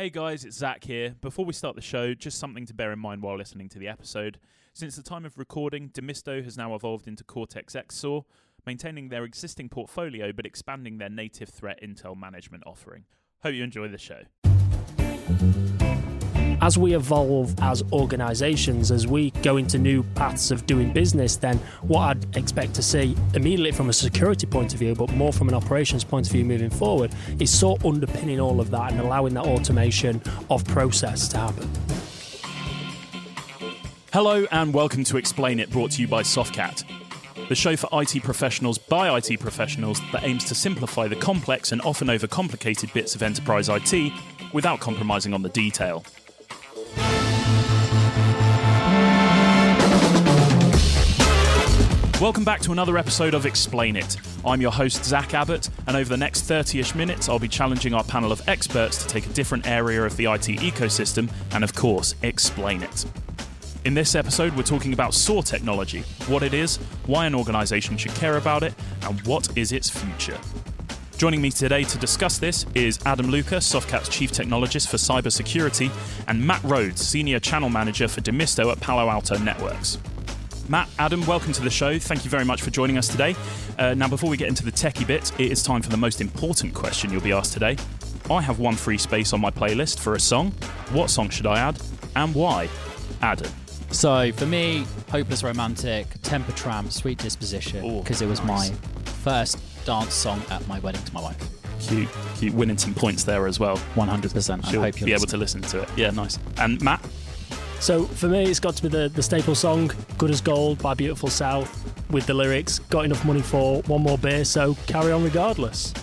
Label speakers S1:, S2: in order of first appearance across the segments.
S1: Hey guys, it's Zach here. Before we start the show, just something to bear in mind while listening to the episode. Since the time of recording, Demisto has now evolved into Cortex XSOAR, maintaining their existing portfolio but expanding their native threat intel management offering. Hope you enjoy the show.
S2: As we evolve as organisations, as we go into new paths of doing business, then what I'd expect to see immediately from a security point of view, but more from an operations point of view moving forward, is sort of underpinning all of that and allowing that automation of process to happen.
S1: Hello and welcome to Explain It, brought to you by Softcat, the show for IT professionals by IT professionals that aims to simplify the complex and often overcomplicated bits of enterprise IT without compromising on the detail. Welcome back to another episode of Explain It. I'm your host, Zach Abbott, and over the next 30 ish minutes, I'll be challenging our panel of experts to take a different area of the IT ecosystem and, of course, explain it. In this episode, we're talking about SOAR technology, what it is, why an organization should care about it, and what is its future. Joining me today to discuss this is Adam Louca, Softcat's Chief Technologist for Cybersecurity, and Matt Rhodes, Senior Channel Manager for Demisto at Palo Alto Networks. Matt, Adam, welcome to the show. Thank you very much for joining us today. Uh, now, before we get into the techie bit, it is time for the most important question you'll be asked today. I have one free space on my playlist for a song. What song should I add, and why? Adam.
S3: So for me, Hopeless Romantic, Temper Trap, Sweet Disposition, because it was
S1: nice.
S3: my first dance song at my wedding to my wife.
S1: Cute, cute, winning some points there as well.
S3: 100%. I
S1: She'll
S3: hope you'll
S1: be able to listen to it. Yeah, nice. And Matt,
S2: So for me, it's got to be the, the staple song, Good as Gold by Beautiful South, with the lyrics, Got enough money for one more beer, so carry on regardless.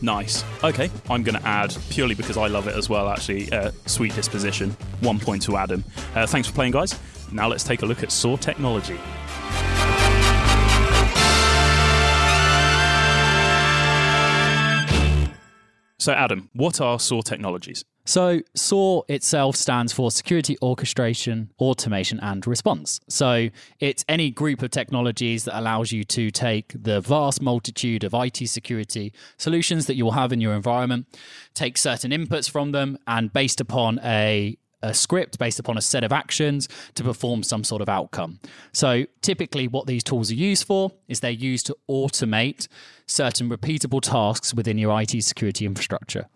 S1: nice. Okay, I'm going to add, purely because I love it as well, actually, uh, Sweet Disposition. One point to Adam. Uh, thanks for playing, guys. Now let's take a look at SOAR technology. So, Adam, what are SOAR technologies?
S3: So SOAR itself stands for Security Orchestration, Automation and Response. So it's any group of technologies that allows you to take the vast multitude of IT security solutions that you will have in your environment, take certain inputs from them, and based upon a a script based upon a set of actions to perform some sort of outcome. So, typically, what these tools are used for is they're used to automate certain repeatable tasks within your IT security infrastructure.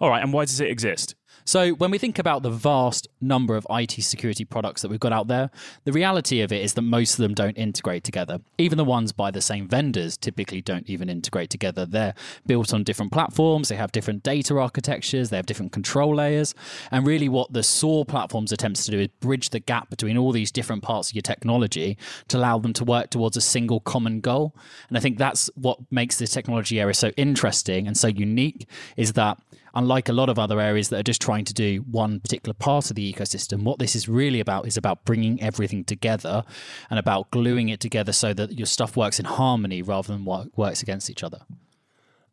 S1: All right, and why does it exist?
S3: So, when we think about the vast number of IT security products that we've got out there, the reality of it is that most of them don't integrate together. Even the ones by the same vendors typically don't even integrate together. They're built on different platforms, they have different data architectures, they have different control layers. And really, what the SOAR platforms attempts to do is bridge the gap between all these different parts of your technology to allow them to work towards a single common goal. And I think that's what makes this technology area so interesting and so unique is that unlike a lot of other areas that are just trying to do one particular part of the ecosystem, what this is really about is about bringing everything together and about gluing it together so that your stuff works in harmony rather than what works against each other.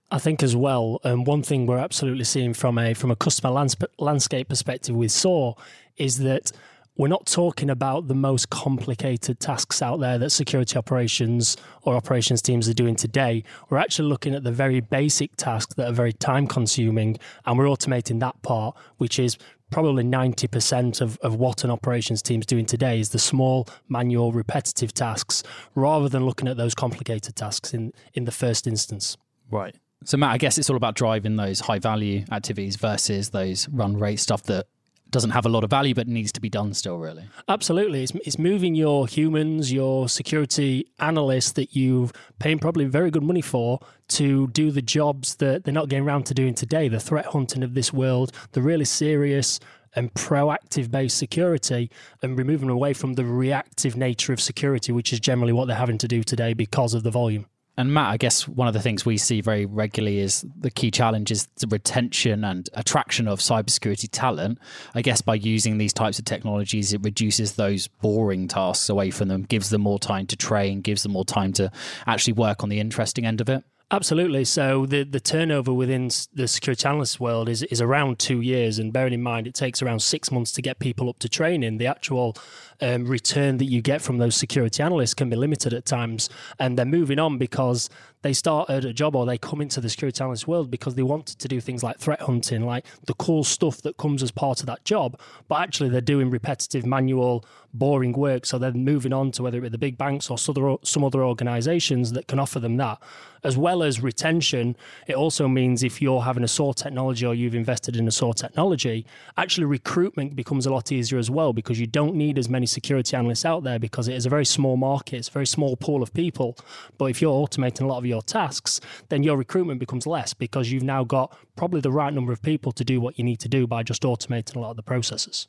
S2: I think as well, um, one thing we're absolutely seeing from a from a customer lands- landscape perspective with SOAR is that we're not talking about the most complicated tasks out there that security operations or operations teams are doing today. We're actually looking at the very basic tasks that are very time consuming, and we're automating that part, which is probably 90% of, of what an operations team's doing today is the small manual repetitive tasks rather than looking at those complicated tasks in, in the first instance.
S1: Right.
S3: So, Matt, I guess it's all about driving those high value activities versus those run rate stuff that doesn't have a lot of value but needs to be done still, really.
S2: Absolutely. It's, it's moving your humans, your security analysts that you've paying probably very good money for to do the jobs that they're not getting around to doing today, the threat hunting of this world, the really serious and proactive based security, and removing away from the reactive nature of security, which is generally what they're having to do today because of the volume.
S3: And Matt, I guess one of the things we see very regularly is the key challenge is the retention and attraction of cybersecurity talent. I guess by using these types of technologies, it reduces those boring tasks away from them, gives them more time to train, gives them more time to actually work on the interesting end of it.
S2: Absolutely. So the, the turnover within the security analyst world is, is around two years. And bearing in mind, it takes around six months to get people up to training. The actual um, return that you get from those security analysts can be limited at times. And they're moving on because they started a job or they come into the security analyst world because they wanted to do things like threat hunting, like the cool stuff that comes as part of that job. But actually, they're doing repetitive, manual, boring work. So they're moving on to whether it be the big banks or some other organizations that can offer them that. As well as retention, it also means if you're having a SOAR technology or you've invested in a SOAR technology, actually recruitment becomes a lot easier as well because you don't need as many security analysts out there because it is a very small market, it's a very small pool of people. But if you're automating a lot of your tasks, then your recruitment becomes less because you've now got probably the right number of people to do what you need to do by just automating a lot of the processes.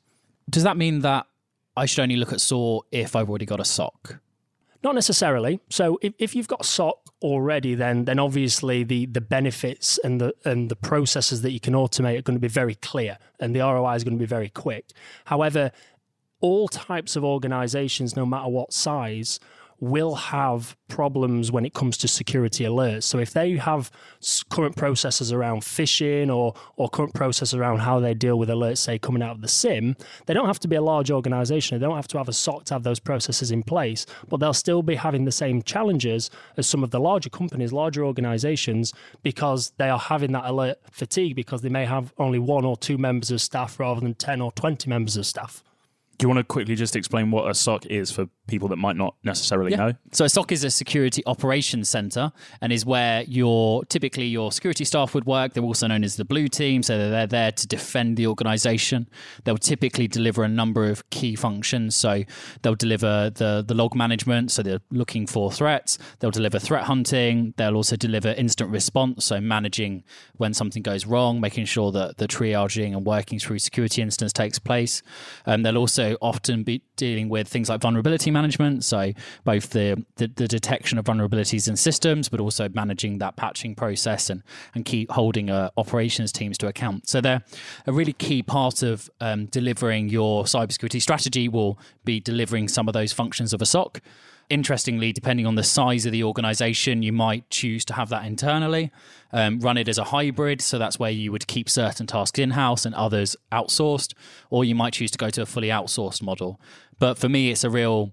S3: Does that mean that I should only look at SOAR if I've already got a SOC?
S2: Not necessarily. So if, if you've got SOC already, then then obviously the the benefits and the and the processes that you can automate are going to be very clear, and the ROI is going to be very quick. However, all types of organizations, no matter what size, will have problems when it comes to security alerts. So if they have current processes around phishing or or current processes around how they deal with alerts, say coming out of the SIEM, they don't have to be a large organization. They don't have to have a SOC to have those processes in place, but they'll still be having the same challenges as some of the larger companies, larger organizations, because they are having that alert fatigue because they may have only one or two members of staff rather than 10 or 20 members of staff.
S1: Do you want to quickly just explain what a SOC is for people that might not necessarily yeah. know?
S3: So a SOC is a security operations center and is where your typically your security staff would work. They're also known as the blue team, so they're there to defend the organization. They'll typically deliver a number of key functions. So they'll deliver the the log management, so they're looking for threats. They'll deliver threat hunting. They'll also deliver instant response, so managing when something goes wrong, making sure that the triaging and working through security incidents takes place. And they'll also often be dealing with things like vulnerability management, so both the, the, the detection of vulnerabilities in systems, but also managing that patching process and and keep holding uh, operations teams to account. So they're a really key part of um, delivering your cybersecurity strategy. Will be delivering some of those functions of a SOC. Interestingly, depending on the size of the organization, you might choose to have that internally, um, run it as a hybrid. So that's where you would keep certain tasks in house and others outsourced, or you might choose to go to a fully outsourced model. But for me, it's a real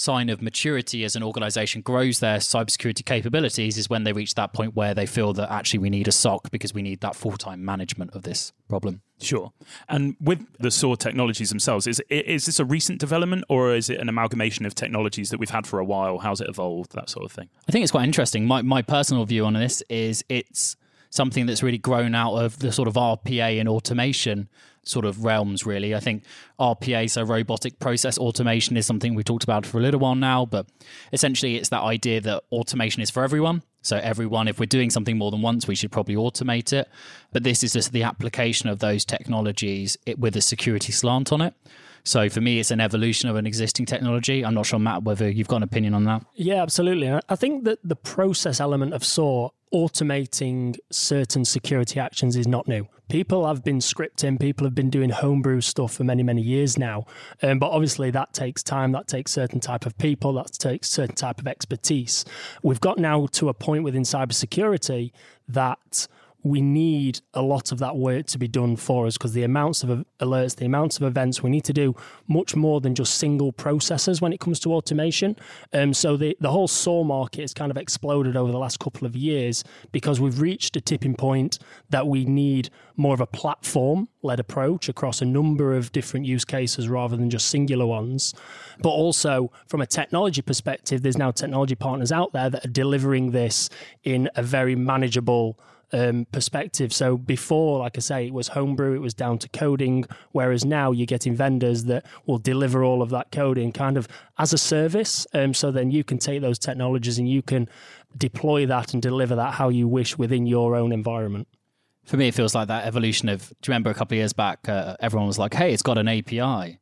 S3: sign of maturity as an organization grows their cybersecurity capabilities is when they reach that point where they feel that actually we need a SOC because we need that full time management of this problem.
S1: Sure. And with the SOAR technologies themselves, is is this a recent development or is it an amalgamation of technologies that we've had for a while? How's it evolved? That sort of thing.
S3: I think it's quite interesting. My my personal view on this is it's something that's really grown out of the sort of RPA and automation sort of realms, really. I think RPA, so robotic process automation, is something we talked about for a little while now, but essentially it's that idea that automation is for everyone. So, everyone, if we're doing something more than once, we should probably automate it. But this is just the application of those technologies with a security slant on it. So for me, it's an evolution of an existing technology. I'm not sure, Matt, whether you've got an opinion on that.
S2: Yeah, absolutely. I think that the process element of SOAR automating certain security actions is not new. People have been scripting, people have been doing homebrew stuff for many, many years now. Um, but obviously, that takes time, that takes certain type of people, that takes certain type of expertise. We've got now to a point within cybersecurity that we need a lot of that work to be done for us because the amounts of alerts, the amounts of events, we need to do much more than just single processes when it comes to automation. Um, so the, the whole SOAR market has kind of exploded over the last couple of years because we've reached a tipping point that we need more of a platform led approach across a number of different use cases rather than just singular ones. But also, from a technology perspective, there's now technology partners out there that are delivering this in a very manageable um, perspective. So before, like I say, it was homebrew, it was down to coding, whereas now you're getting vendors that will deliver all of that coding kind of as a service. Um, so then you can take those technologies and you can deploy that and deliver that how you wish within your own environment.
S3: For me, it feels like that evolution of. Do you remember a couple of years back, uh, everyone was like, "Hey, it's got an API."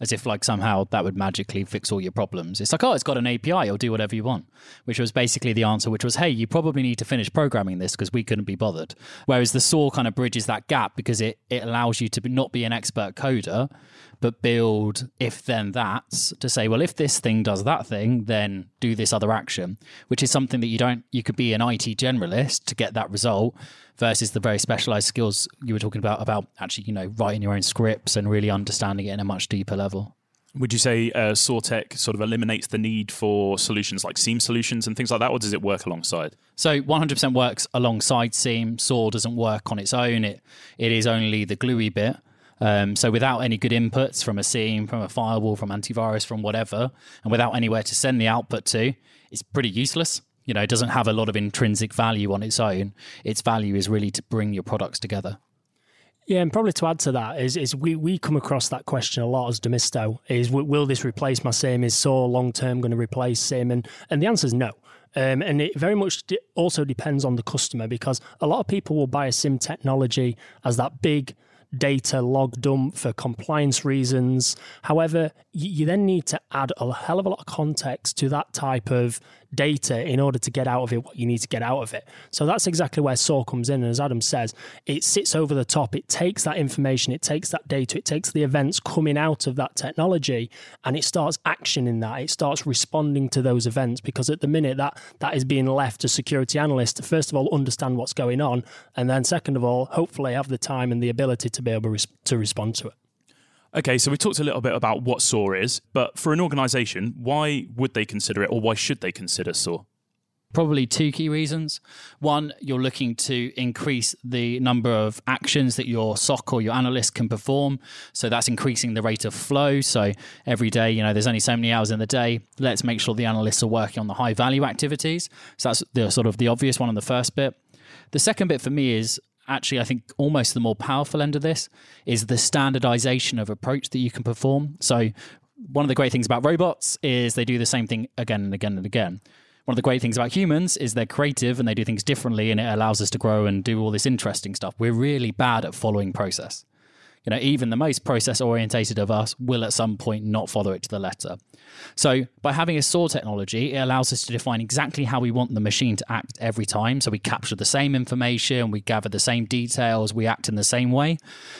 S3: As if like somehow that would magically fix all your problems. It's like, oh, it's got an API, it'll do whatever you want. Which was basically the answer, which was, hey, you probably need to finish programming this because we couldn't be bothered. Whereas the SOAR kind of bridges that gap because it, it allows you to be, not be an expert coder, but build if then that's to say, well, if this thing does that thing, then do this other action, which is something that you don't, you could be an IT generalist to get that result versus the very specialized skills you were talking about, about actually, you know, writing your own scripts and really understanding it in a much deeper level.
S1: Would you say uh, SOAR tech sort of eliminates the need for solutions like SIEM solutions and things like that, or does it work alongside?
S3: So 100% works alongside SIEM. Soar doesn't work on its own. It it is only the gluey bit. Um, so without any good inputs from a SIEM, from a firewall, from antivirus, from whatever, and without anywhere to send the output to, it's pretty useless. You know, it doesn't have a lot of intrinsic value on its own. Its value is really to bring your products together.
S2: Yeah, and probably to add to that is is we, we come across that question a lot as Demisto is will this replace my SIEM? Is SOAR long term going to replace SIEM? And and the answer is no. Um, and it very much also depends on the customer because a lot of people will buy a SIEM technology as that big data log dump for compliance reasons. However, you then need to add a hell of a lot of context to that type of data in order to get out of it what you need to get out of it. So that's exactly where SOAR comes in. And as Adam says, it sits over the top. It takes that information, it takes that data, it takes the events coming out of that technology, and it starts actioning that. It starts responding to those events because at the minute that that is being left to security analysts to first of all understand what's going on, and then second of all, hopefully have the time and the ability to be able to respond to it.
S1: Okay, so we talked a little bit about what SOAR is, but for an organization, why would they consider it or why should they consider SOAR?
S3: Probably two key reasons. One, you're looking to increase the number of actions that your SOC or your analyst can perform. So that's increasing the rate of flow. So every day, you know, there's only so many hours in the day. Let's make sure the analysts are working on the high value activities. So that's the sort of the obvious one on the first bit. The second bit for me is actually, I think almost the more powerful end of this is the standardization of approach that you can perform. So, one of the great things about robots is they do the same thing again and again and again. One of the great things about humans is they're creative and they do things differently, and it allows us to grow and do all this interesting stuff. We're really bad at following process. You know, even the most process orientated of us will at some point not follow it to the letter. So, by having a SOAR technology, it allows us to define exactly how we want the machine to act every time. So, we capture the same information, we gather the same details, we act in the same way.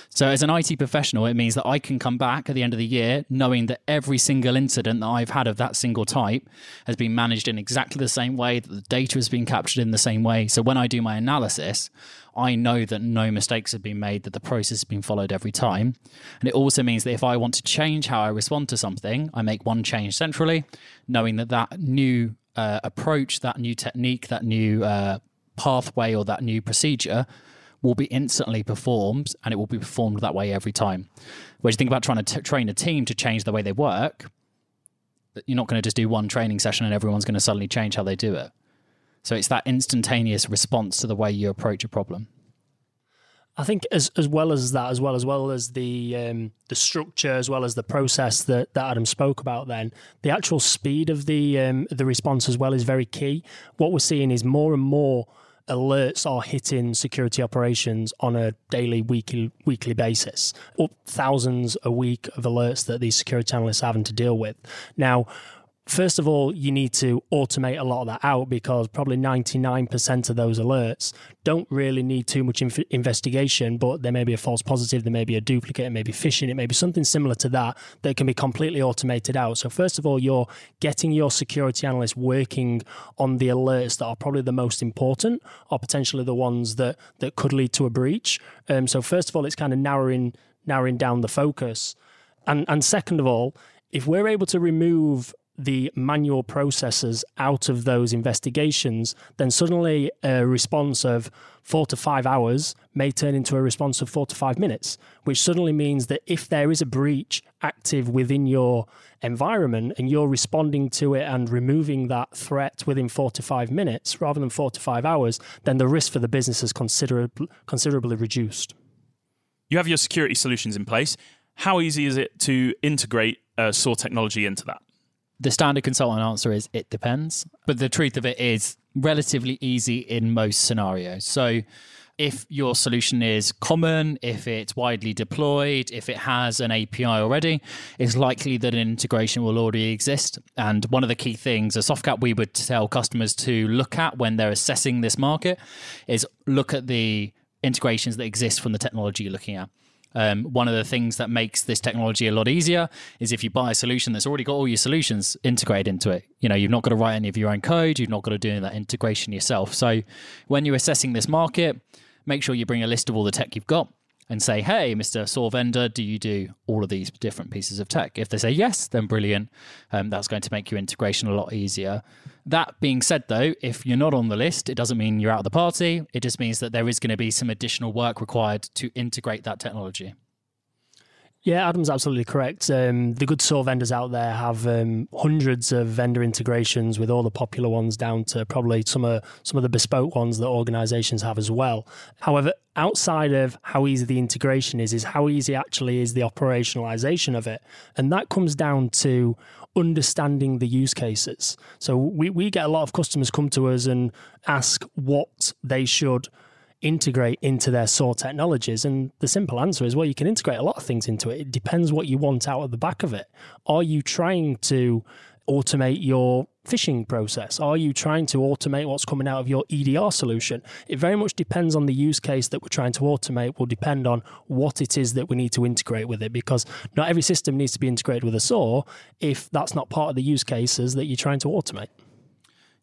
S3: So, as an IT professional, it means that I can come back at the end of the year knowing that every single incident that I've had of that single type has been managed in exactly the same way, that the data has been captured in the same way. So, when I do my analysis, I know that no mistakes have been made, that the process has been followed every time. And it also means that if I want to change how I respond to something, I make one change centrally, knowing that that new uh, approach, that new technique, that new uh, pathway, or that new procedure will be instantly performed and it will be performed that way every time. Whereas you think about trying to t- train a team to change the way they work, you're not going to just do one training session and everyone's going to suddenly change how they do it. So it's that instantaneous response to the way you approach a problem.
S2: I think as as well as that, as well as well as the um, the structure, as well as the process that, that Adam spoke about, then the actual speed of the um, the response as well is very key. What we're seeing is more and more alerts are hitting security operations on a daily, weekly weekly basis, up thousands a week of alerts that these security analysts are having to deal with. Now, first of all, you need to automate a lot of that out because probably 99% of those alerts don't really need too much inf- investigation, but there may be a false positive, there may be a duplicate, it may be phishing, it may be something similar to that that can be completely automated out. So, first of all, you're getting your security analysts working on the alerts that are probably the most important or potentially the ones that, that could lead to a breach. Um, so, first of all, it's kind of narrowing, narrowing down the focus. And, and second of all, if we're able to remove the manual processes out of those investigations, then suddenly a response of four to five hours may turn into a response of four to five minutes, which suddenly means that if there is a breach active within your environment and you're responding to it and removing that threat within four to five minutes rather than four to five hours, then the risk for the business is considerably, considerably reduced.
S1: You have your security solutions in place. How easy is it to integrate uh, SOAR technology into that?
S3: The standard consultant answer is it depends. But the truth of it is relatively easy in most scenarios. So if your solution is common, if it's widely deployed, if it has an API already, it's likely that an integration will already exist. And one of the key things, a Softcat we would tell customers to look at when they're assessing this market is look at the integrations that exist from the technology you're looking at. Um, one of the things that makes this technology a lot easier is if you buy a solution that's already got all your solutions integrated into it. You know, you've not got to write any of your own code, you've not got to do that integration yourself. So when you're assessing this market, make sure you bring a list of all the tech you've got and say, hey, Mr. SOAR vendor, do you do all of these different pieces of tech? If they say yes, then brilliant. Um, that's going to make your integration a lot easier. That being said, though, if you're not on the list, it doesn't mean you're out of the party. It just means that there is going to be some additional work required to integrate that technology.
S2: Yeah, Adam's absolutely correct. Um, the good SOAR vendors out there have um, hundreds of vendor integrations with all the popular ones down to probably some of some of the bespoke ones that organisations have as well. However, outside of how easy the integration is, is how easy actually is the operationalization of it, and that comes down to understanding the use cases. So we we get a lot of customers come to us and ask what they should integrate into their SOAR technologies? And the simple answer is, well, you can integrate a lot of things into it. It depends what you want out of the back of it. Are you trying to automate your phishing process? Are you trying to automate what's coming out of your EDR solution? It very much depends on the use case that we're trying to automate, will depend on what it is that we need to integrate with it, because not every system needs to be integrated with a SOAR if that's not part of the use cases that you're trying to automate.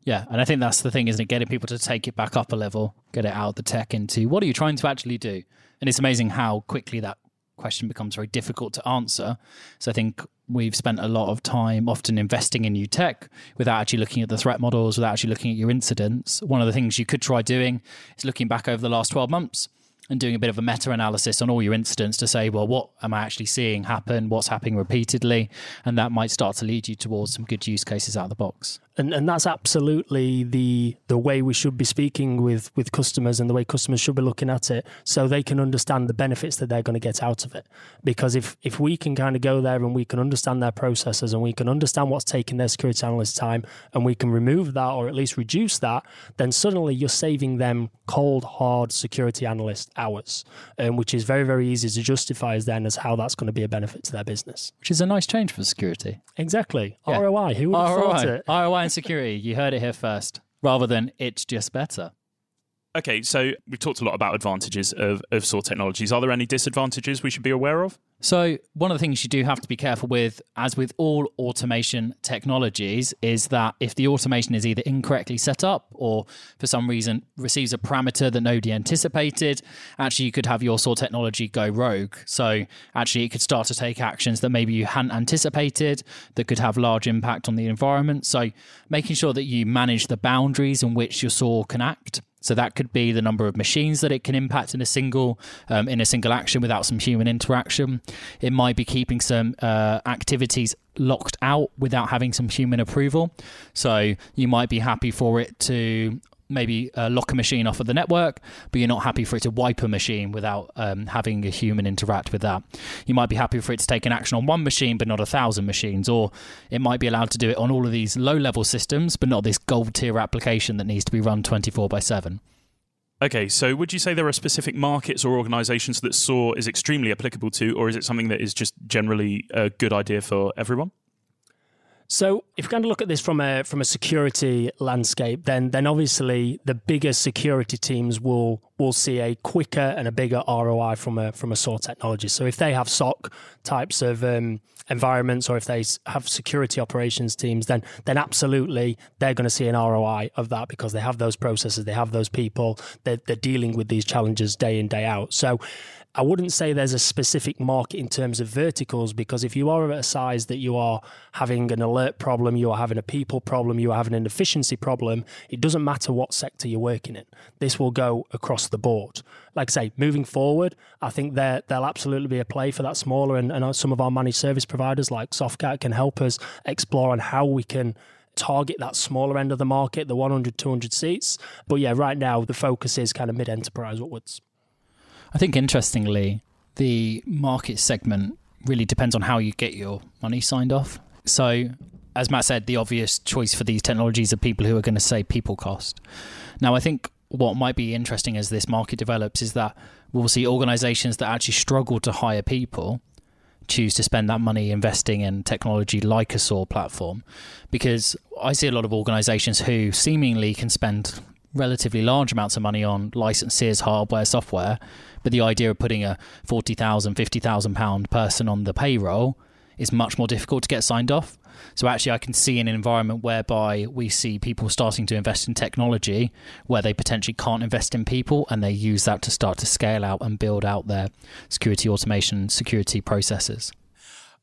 S3: Yeah, and I think that's the thing, isn't it? Getting people to take it back up a level, get it out the tech into what are you trying to actually do? And it's amazing how quickly that question becomes very difficult to answer. So I think we've spent a lot of time often investing in new tech without actually looking at the threat models, without actually looking at your incidents. One of the things you could try doing is looking back over the last 12 months and doing a bit of a meta analysis on all your incidents to say, well, what am I actually seeing happen? What's happening repeatedly? And that might start to lead you towards some good use cases out of the box
S2: and and that's absolutely the the way we should be speaking with with customers and the way customers should be looking at it so they can understand the benefits that they're going to get out of it. Because if if we can kind of go there and we can understand their processes and we can understand what's taking their security analyst time and we can remove that or at least reduce that then suddenly you're saving them cold hard security analyst hours um, which is very very easy to justify as then as how that's going to be a benefit to their business.
S3: Which is a nice change for security.
S2: Exactly. Yeah. ROI who would have ROI. thought it?
S3: ROI security. You heard it here first, rather than it's just better.
S1: Okay, so we've talked a lot about advantages of, of SOAR technologies. Are there any disadvantages we should be aware of?
S3: So, one of the things you do have to be careful with, as with all automation technologies, is that if the automation is either incorrectly set up or for some reason receives a parameter that nobody anticipated, actually you could have your SOAR technology go rogue. So, actually, it could start to take actions that maybe you hadn't anticipated that could have large impact on the environment. So, making sure that you manage the boundaries in which your SOAR can act so that could be the number of machines that it can impact in a single um, in a single action without some human interaction. It might be keeping some uh, activities locked out without having some human approval. So you might be happy for it to maybe uh, lock a machine off of the network, but you're not happy for it to wipe a machine without um, having a human interact with that. You might be happy for it to take an action on one machine, but not a thousand machines, or it might be allowed to do it on all of these low level systems, but not this gold tier application that needs to be run 24 by 7.
S1: Okay, so would you say there are specific markets or organizations that SOAR is extremely applicable to, or is it something that is just generally a good idea for everyone?
S2: So, if we kind of look at this from a from a security landscape, then then obviously the bigger security teams will will see a quicker and a bigger ROI from a from a SOAR technology. So, if they have SOC types of um, environments, or if they have security operations teams, then then absolutely they're going to see an ROI of that because they have those processes, they have those people, they're, they're dealing with these challenges day in day out. So, I wouldn't say there's a specific market in terms of verticals because if you are at a size that you are having an alert problem, you are having a people problem, you are having an efficiency problem, it doesn't matter what sector you're working in. This will go across the board. Like I say, moving forward, I think there there'll absolutely be a play for that smaller and, and some of our managed service providers like Softcat can help us explore on how we can target that smaller end of the market, the 100, 200 seats. But yeah, right now the focus is kind of mid enterprise upwards.
S3: I think interestingly, the market segment really depends on how you get your money signed off. So, as Matt said, the obvious choice for these technologies are people who are going to say people cost. Now, I think what might be interesting as this market develops is that we'll see organizations that actually struggle to hire people choose to spend that money investing in technology like a SOAR platform because I see a lot of organizations who seemingly can spend relatively large amounts of money on licenses, hardware, software, but the idea of putting a forty thousand, fifty thousand pound person on the payroll is much more difficult to get signed off. So actually, I can see an environment whereby we see people starting to invest in technology where they potentially can't invest in people, and they use that to start to scale out and build out their security automation, security processes.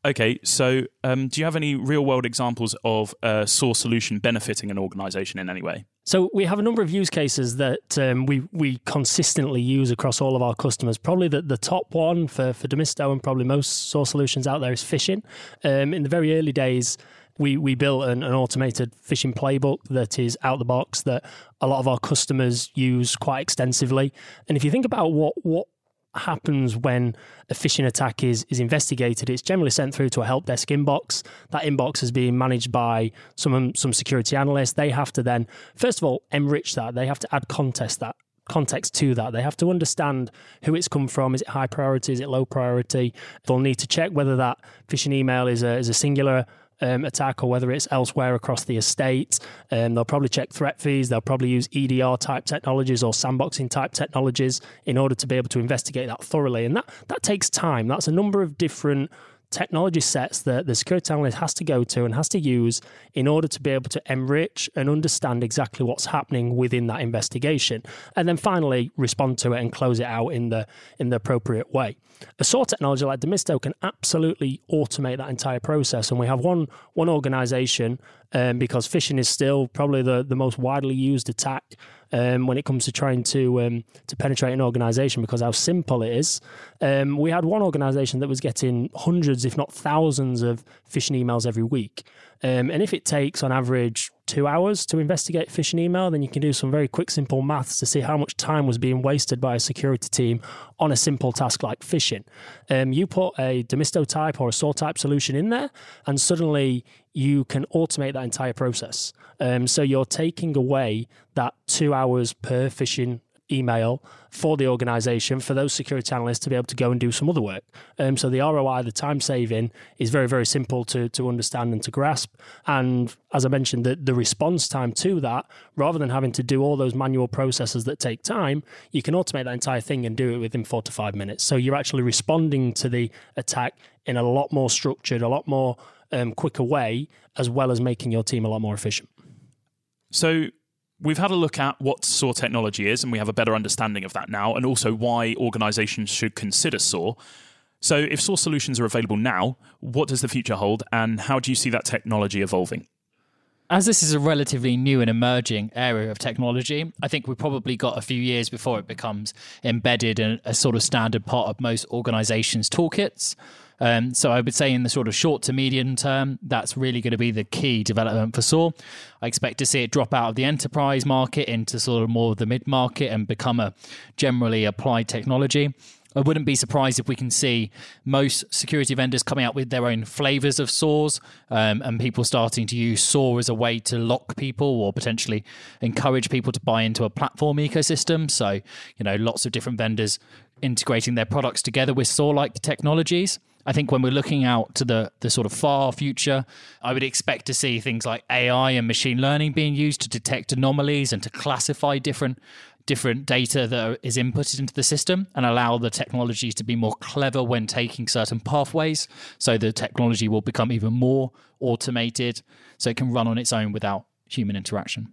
S1: Okay, so um, do you have any real world examples of a SOAR solution benefiting an organization in any way?
S2: So we have a number of use cases that um, we we consistently use across all of our customers. Probably the, the top one for, for Demisto and probably most SOAR solutions out there is phishing. Um, in the very early days, we, we built an, an automated phishing playbook that is out the box that a lot of our customers use quite extensively. And if you think about what what happens when a phishing attack is is investigated. It's generally sent through to a help desk inbox. That inbox is being managed by some um, some security analysts. They have to then, first of all, enrich that. They have to add context that context to that. They have to understand who it's come from. Is it high priority? Is it low priority? They'll need to check whether that phishing email is a, is a singular um, attack or whether it's elsewhere across the estate. Um, they'll probably check threat fees. They'll probably use EDR type technologies or sandboxing type technologies in order to be able to investigate that thoroughly. And that, that takes time. That's a number of different technology sets that the security analyst has to go to and has to use in order to be able to enrich and understand exactly what's happening within that investigation and then finally respond to it and close it out in the in the appropriate way a SOAR technology like Demisto can absolutely automate that entire process. And we have one one organization um, because phishing is still probably the, the most widely used attack um, when it comes to trying to um, to penetrate an organization because how simple it is. Um, we had one organization that was getting hundreds, if not thousands, of phishing emails every week. Um, and if it takes on average two hours to investigate phishing email, then you can do some very quick, simple maths to see how much time was being wasted by a security team on a simple task like phishing. Um, you put a Demisto type or a SOAR type solution in there, and suddenly you can automate that entire process. Um, so you're taking away that two hours per phishing email for the organization for those security analysts to be able to go and do some other work. Um, so the ROI, the time saving, is very, very simple to, to understand and to grasp. And as I mentioned, the, the response time to that, rather than having to do all those manual processes that take time, you can automate that entire thing and do it within four to five minutes. So you're actually responding to the attack in a lot more structured, a lot more um, quicker way, as well as making your team a lot more efficient.
S1: So we've had a look at what SOAR technology is, and we have a better understanding of that now, and also why organizations should consider SOAR. So, if SOAR solutions are available now, what does the future hold, and how do you see that technology evolving?
S3: As this is a relatively new and emerging area of technology, I think we've probably got a few years before it becomes embedded in a sort of standard part of most organizations' toolkits. Um, so I would say in the sort of short to medium term, that's really going to be the key development for SOAR. I expect to see it drop out of the enterprise market into sort of more of the mid market and become a generally applied technology. I wouldn't be surprised if we can see most security vendors coming out with their own flavors of SOARs um, and people starting to use SOAR as a way to lock people or potentially encourage people to buy into a platform ecosystem. So, you know, lots of different vendors integrating their products together with SOAR like technologies. I think when we're looking out to the, the sort of far future, I would expect to see things like AI and machine learning being used to detect anomalies and to classify different different data that is inputted into the system and allow the technology to be more clever when taking certain pathways. So the technology will become even more automated so it can run on its own without human interaction.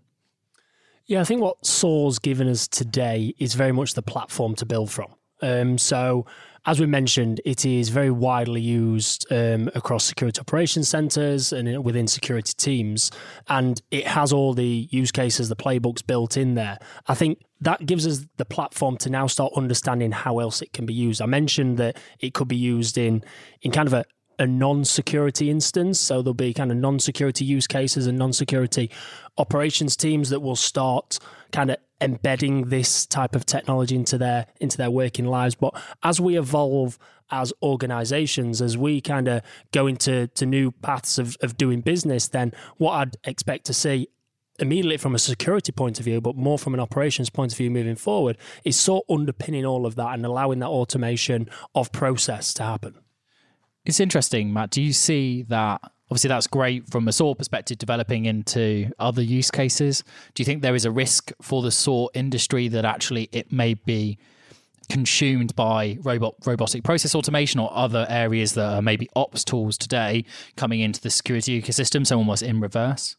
S2: Yeah, I think what SOAR's given us today is very much the platform to build from. Um, so as we mentioned, it is very widely used um, across security operations centers and within security teams. And it has all the use cases, the playbooks built in there. I think that gives us the platform to now start understanding how else it can be used. I mentioned that it could be used in, in kind of a, a non-security instance. So there'll be kind of non-security use cases and non-security operations teams that will start kind of embedding this type of technology into their into their working lives. But as we evolve as organizations, as we kind of go into to new paths of, of doing business, then what I'd expect to see immediately from a security point of view, but more from an operations point of view moving forward, is sort underpinning all of that and allowing that automation of process to happen.
S3: It's interesting, Matt. Do you see that Obviously, that's great from a SOAR perspective, developing into other use cases. Do you think there is a risk for the SOAR industry that actually it may be consumed by robot robotic process automation or other areas that are maybe ops tools today coming into the security ecosystem so almost in reverse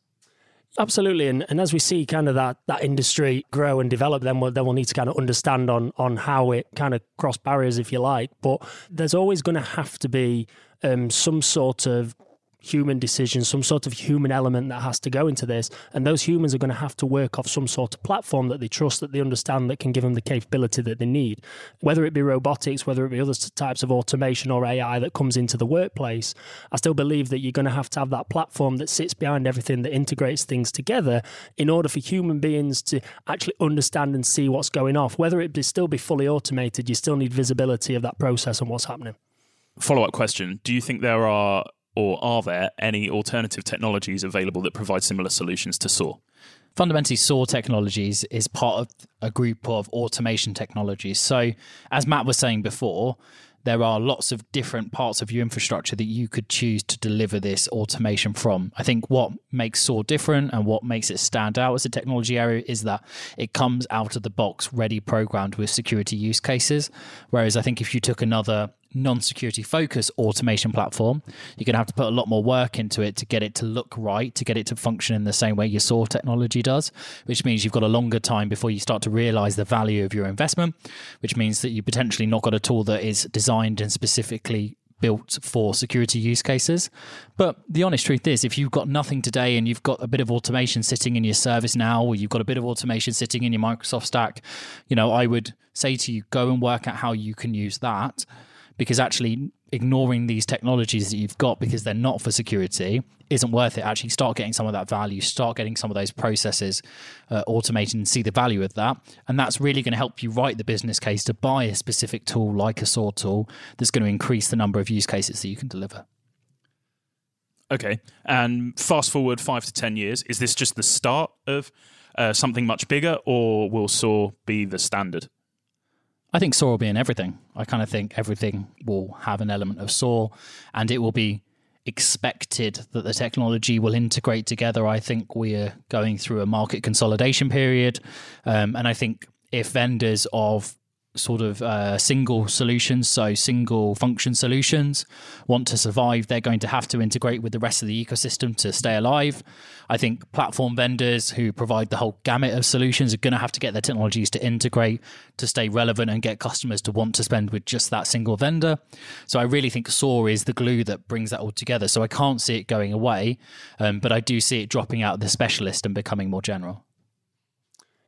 S2: Absolutely, and, and as we see kind of that that industry grow and develop, then we'll then we'll need to kind of understand on on how it kind of cross barriers, if you like. But there's always going to have to be um, some sort of human decision, some sort of human element that has to go into this. And those humans are going to have to work off some sort of platform that they trust, that they understand, that can give them the capability that they need. Whether it be robotics, whether it be other types of automation or AI that comes into the workplace, I still believe that you're going to have to have that platform that sits behind everything that integrates things together in order for human beings to actually understand and see what's going off. Whether it be still be fully automated, you still need visibility of that process and what's happening.
S1: Follow up question Do you think there are or are there any alternative technologies available that provide similar solutions to SOAR?
S3: Fundamentally, SOAR Technologies is part of a group of automation technologies. So, as Matt was saying before, there are lots of different parts of your infrastructure that you could choose to deliver this automation from. I think what makes SOAR different and what makes it stand out as a technology area is that it comes out of the box ready programmed with security use cases. Whereas I think if you took another non-security focused automation platform you're going to have to put a lot more work into it to get it to look right to get it to function in the same way your SOAR technology does which means you've got a longer time before you start to realize the value of your investment which means that you potentially not got a tool that is designed and specifically built for security use cases. But the honest truth is, if you've got nothing today and you've got a bit of automation sitting in your ServiceNow, or you've got a bit of automation sitting in your Microsoft stack, you know, I would say to you, go and work out how you can use that because actually ignoring these technologies that you've got because they're not for security isn't worth it. Actually, start getting some of that value, start getting some of those processes uh, automated and see the value of that. And that's really going to help you write the business case to buy a specific tool like a SOAR tool that's going to increase the number of use cases that you can deliver.
S1: Okay. And fast forward five to 10 years, is this just the start of uh, something much bigger or will SOAR be the standard?
S3: I think SOAR will be in everything. I kind of think everything will have an element of SOAR and it will be expected that the technology will integrate together. I think we are going through a market consolidation period. Um, and I think if vendors of sort of uh, single solutions, so single function solutions, want to survive, they're going to have to integrate with the rest of the ecosystem to stay alive. I think platform vendors who provide the whole gamut of solutions are going to have to get their technologies to integrate to stay relevant and get customers to want to spend with just that single vendor. So I really think SOAR is the glue that brings that all together. So I can't see it going away, um, but I do see it dropping out of the specialist and becoming more general.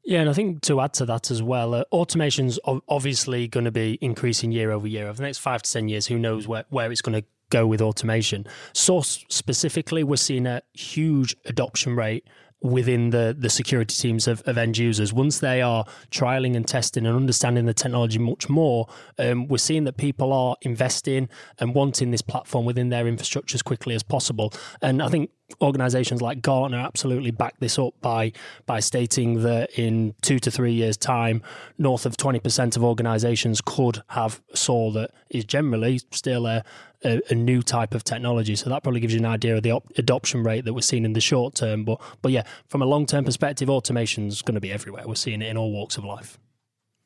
S2: Yeah, and I think to add to that as well, uh, automation's obviously going to be increasing year over year. Over the next five to 10 years, who knows where, where it's going to go with automation. SOAR specifically, we're seeing a huge adoption rate within the the security teams of, of end users. Once they are trialing and testing and understanding the technology much more, um, we're seeing that people are investing and wanting this platform within their infrastructure as quickly as possible. And I think organizations like Gartner absolutely back this up by by stating that in two to three years' time, north of twenty percent of organizations could have SOAR that is generally still a a, a, new type of technology. So that probably gives you an idea of the op- adoption rate that we're seeing in the short term. But but yeah, from a long term perspective, automation is going to be everywhere. We're seeing it in all walks of life.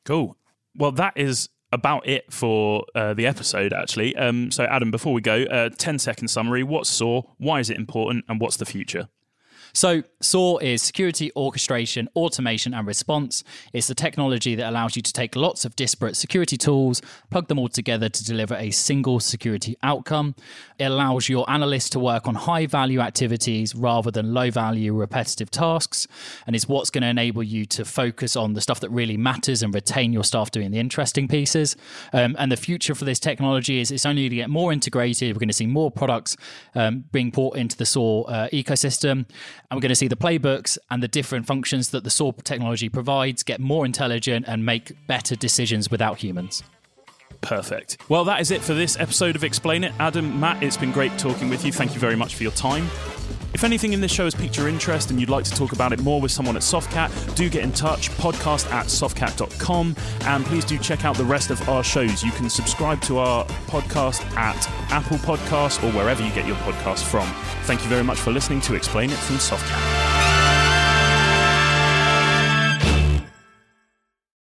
S1: Cool. Well, that is about it for uh, the episode, actually. Um, so, Adam, before we go, uh, 10 second summary. What's SOAR? Why is it important? And what's the future?
S3: So, SOAR is security orchestration, automation, and response. It's the technology that allows you to take lots of disparate security tools, plug them all together to deliver a single security outcome. It allows your analysts to work on high value activities rather than low value repetitive tasks. And it's what's going to enable you to focus on the stuff that really matters and retain your staff doing the interesting pieces. Um, and the future for this technology is it's only going to get more integrated. We're going to see more products um, being brought into the SOAR uh, ecosystem and we're going to see the playbooks and the different functions that the SOAR technology provides get more intelligent and make better decisions without humans.
S1: Perfect. Well, that is it for this episode of Explain It. Adam, Matt, it's been great talking with you. Thank you very much for your time. If anything in this show has piqued your interest and you'd like to talk about it more with someone at Softcat, do get in touch, podcast at softcat.com, and please do check out the rest of our shows. You can subscribe to our podcast at Apple Podcasts or wherever you get your podcasts from. Thank you very much for listening to Explain It from Softcat.